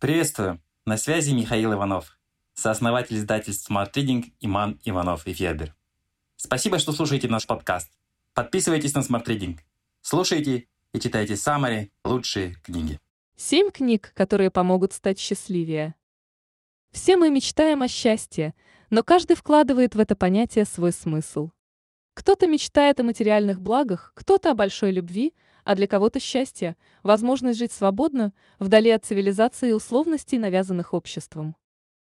Приветствую! На связи Михаил Иванов, сооснователь издательств Smart Reading Иман Иванов и Федер. Спасибо, что слушаете наш подкаст. Подписывайтесь на Smart Reading. Слушайте и читайте самые лучшие книги. Семь книг, которые помогут стать счастливее. Все мы мечтаем о счастье, но каждый вкладывает в это понятие свой смысл. Кто-то мечтает о материальных благах, кто-то о большой любви, а для кого-то счастье – возможность жить свободно, вдали от цивилизации и условностей, навязанных обществом.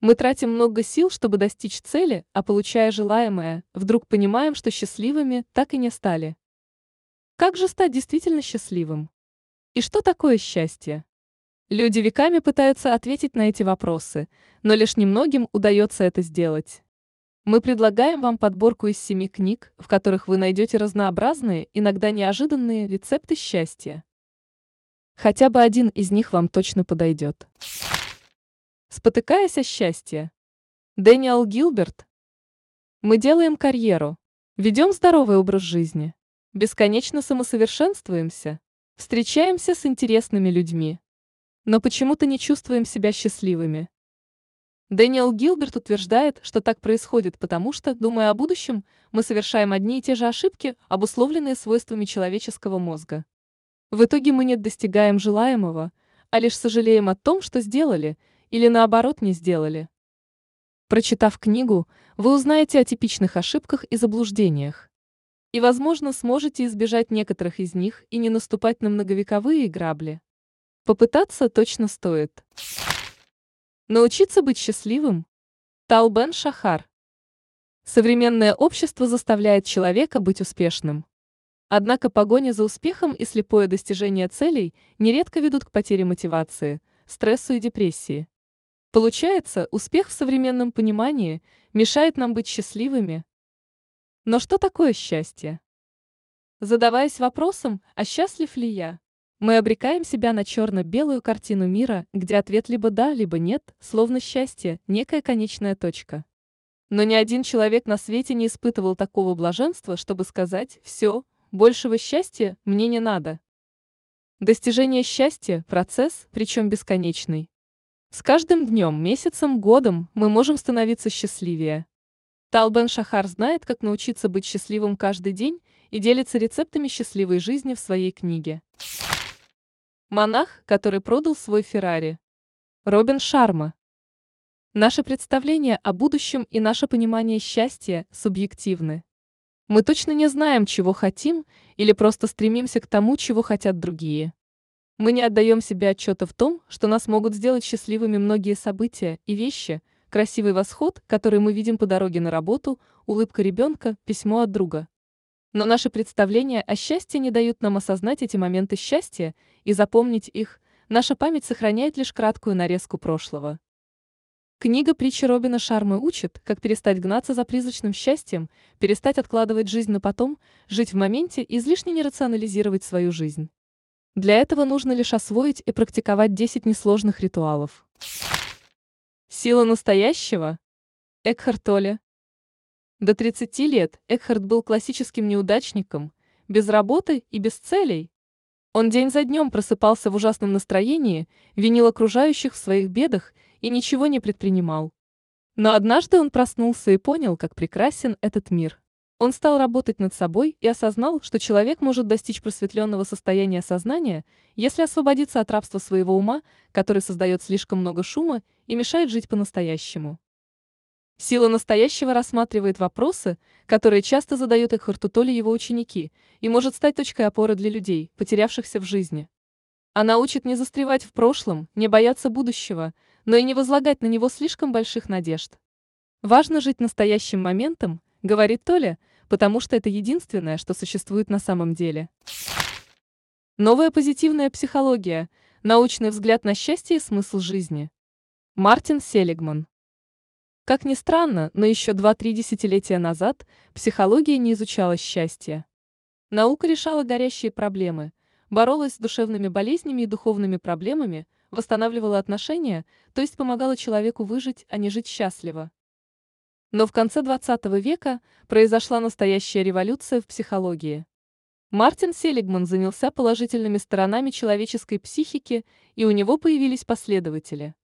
Мы тратим много сил, чтобы достичь цели, а получая желаемое, вдруг понимаем, что счастливыми так и не стали. Как же стать действительно счастливым? И что такое счастье? Люди веками пытаются ответить на эти вопросы, но лишь немногим удается это сделать. Мы предлагаем вам подборку из семи книг, в которых вы найдете разнообразные, иногда неожиданные рецепты счастья. Хотя бы один из них вам точно подойдет. Спотыкаясь о счастье. Дэниел Гилберт. Мы делаем карьеру, ведем здоровый образ жизни, бесконечно самосовершенствуемся, встречаемся с интересными людьми. Но почему-то не чувствуем себя счастливыми. Дэниел Гилберт утверждает, что так происходит потому, что, думая о будущем, мы совершаем одни и те же ошибки, обусловленные свойствами человеческого мозга. В итоге мы не достигаем желаемого, а лишь сожалеем о том, что сделали, или наоборот не сделали. Прочитав книгу, вы узнаете о типичных ошибках и заблуждениях. И, возможно, сможете избежать некоторых из них и не наступать на многовековые грабли. Попытаться точно стоит. Научиться быть счастливым? Талбен Шахар. Современное общество заставляет человека быть успешным. Однако погоня за успехом и слепое достижение целей нередко ведут к потере мотивации, стрессу и депрессии. Получается, успех в современном понимании мешает нам быть счастливыми. Но что такое счастье? Задаваясь вопросом, а счастлив ли я? Мы обрекаем себя на черно-белую картину мира, где ответ либо да, либо нет, словно счастье, некая конечная точка. Но ни один человек на свете не испытывал такого блаженства, чтобы сказать «все, большего счастья мне не надо». Достижение счастья – процесс, причем бесконечный. С каждым днем, месяцем, годом мы можем становиться счастливее. Талбен Шахар знает, как научиться быть счастливым каждый день и делится рецептами счастливой жизни в своей книге. Монах, который продал свой Феррари. Робин Шарма. Наше представление о будущем и наше понимание счастья субъективны. Мы точно не знаем, чего хотим, или просто стремимся к тому, чего хотят другие. Мы не отдаем себе отчета в том, что нас могут сделать счастливыми многие события и вещи, красивый восход, который мы видим по дороге на работу, улыбка ребенка, письмо от друга. Но наши представления о счастье не дают нам осознать эти моменты счастья и запомнить их, наша память сохраняет лишь краткую нарезку прошлого. Книга притчи Робина Шармы учит, как перестать гнаться за призрачным счастьем, перестать откладывать жизнь на потом, жить в моменте и излишне не рационализировать свою жизнь. Для этого нужно лишь освоить и практиковать 10 несложных ритуалов. Сила настоящего. Экхарт Толле. До 30 лет Экхард был классическим неудачником, без работы и без целей. Он день за днем просыпался в ужасном настроении, винил окружающих в своих бедах и ничего не предпринимал. Но однажды он проснулся и понял, как прекрасен этот мир. Он стал работать над собой и осознал, что человек может достичь просветленного состояния сознания, если освободиться от рабства своего ума, который создает слишком много шума и мешает жить по-настоящему. Сила настоящего рассматривает вопросы, которые часто задают Экхарту Толли его ученики, и может стать точкой опоры для людей, потерявшихся в жизни. Она учит не застревать в прошлом, не бояться будущего, но и не возлагать на него слишком больших надежд. Важно жить настоящим моментом, говорит Толя, потому что это единственное, что существует на самом деле. Новая позитивная психология, научный взгляд на счастье и смысл жизни. Мартин Селигман как ни странно, но еще два-три десятилетия назад психология не изучала счастье. Наука решала горящие проблемы, боролась с душевными болезнями и духовными проблемами, восстанавливала отношения, то есть помогала человеку выжить, а не жить счастливо. Но в конце 20 века произошла настоящая революция в психологии. Мартин Селигман занялся положительными сторонами человеческой психики, и у него появились последователи.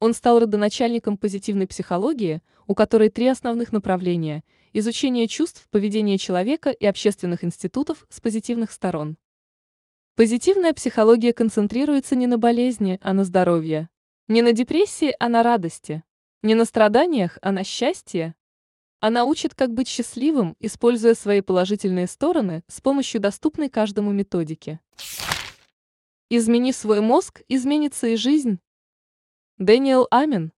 Он стал родоначальником позитивной психологии, у которой три основных направления – изучение чувств, поведения человека и общественных институтов с позитивных сторон. Позитивная психология концентрируется не на болезни, а на здоровье. Не на депрессии, а на радости. Не на страданиях, а на счастье. Она учит, как быть счастливым, используя свои положительные стороны с помощью доступной каждому методики. Измени свой мозг, изменится и жизнь. Дэниел Амин.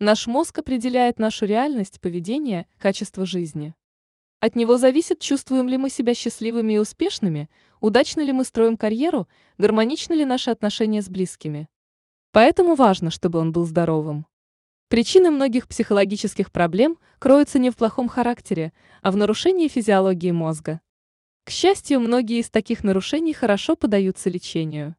Наш мозг определяет нашу реальность, поведение, качество жизни. От него зависит, чувствуем ли мы себя счастливыми и успешными, удачно ли мы строим карьеру, гармоничны ли наши отношения с близкими. Поэтому важно, чтобы он был здоровым. Причины многих психологических проблем кроются не в плохом характере, а в нарушении физиологии мозга. К счастью, многие из таких нарушений хорошо поддаются лечению.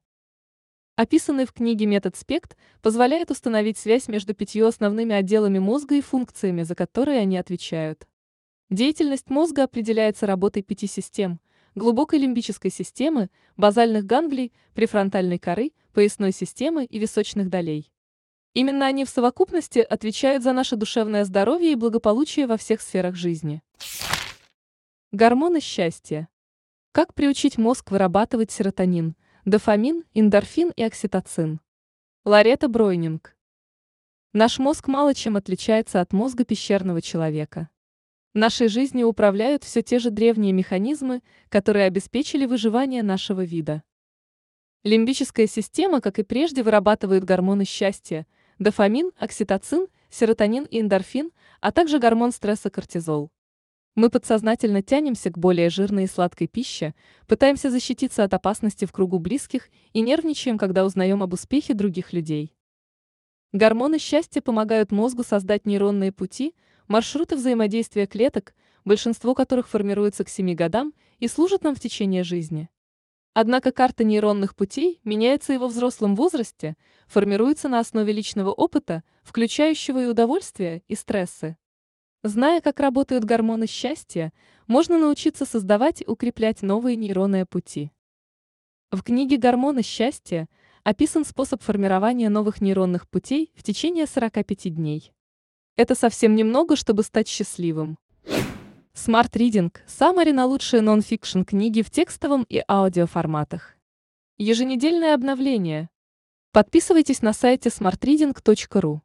Описанный в книге метод СПЕКТ позволяет установить связь между пятью основными отделами мозга и функциями, за которые они отвечают. Деятельность мозга определяется работой пяти систем – глубокой лимбической системы, базальных ганглий, префронтальной коры, поясной системы и височных долей. Именно они в совокупности отвечают за наше душевное здоровье и благополучие во всех сферах жизни. Гормоны счастья. Как приучить мозг вырабатывать серотонин, дофамин, эндорфин и окситоцин? Ларета Бройнинг. Наш мозг мало чем отличается от мозга пещерного человека. Нашей жизнью управляют все те же древние механизмы, которые обеспечили выживание нашего вида. Лимбическая система, как и прежде, вырабатывает гормоны счастья – дофамин, окситоцин, серотонин и эндорфин, а также гормон стресса кортизол. Мы подсознательно тянемся к более жирной и сладкой пище, пытаемся защититься от опасности в кругу близких и нервничаем, когда узнаем об успехе других людей. Гормоны счастья помогают мозгу создать нейронные пути, маршруты взаимодействия клеток, большинство которых формируется к 7 годам и служат нам в течение жизни. Однако карта нейронных путей меняется и во взрослом возрасте, формируется на основе личного опыта, включающего и удовольствия, и стрессы. Зная, как работают гормоны счастья, можно научиться создавать и укреплять новые нейронные пути. В книге «Гормоны счастья» описан способ формирования новых нейронных путей в течение 45 дней. Это совсем немного, чтобы стать счастливым. Smart Reading – самые на лучшие нон-фикшн книги в текстовом и аудиоформатах. Еженедельное обновление. Подписывайтесь на сайте smartreading.ru.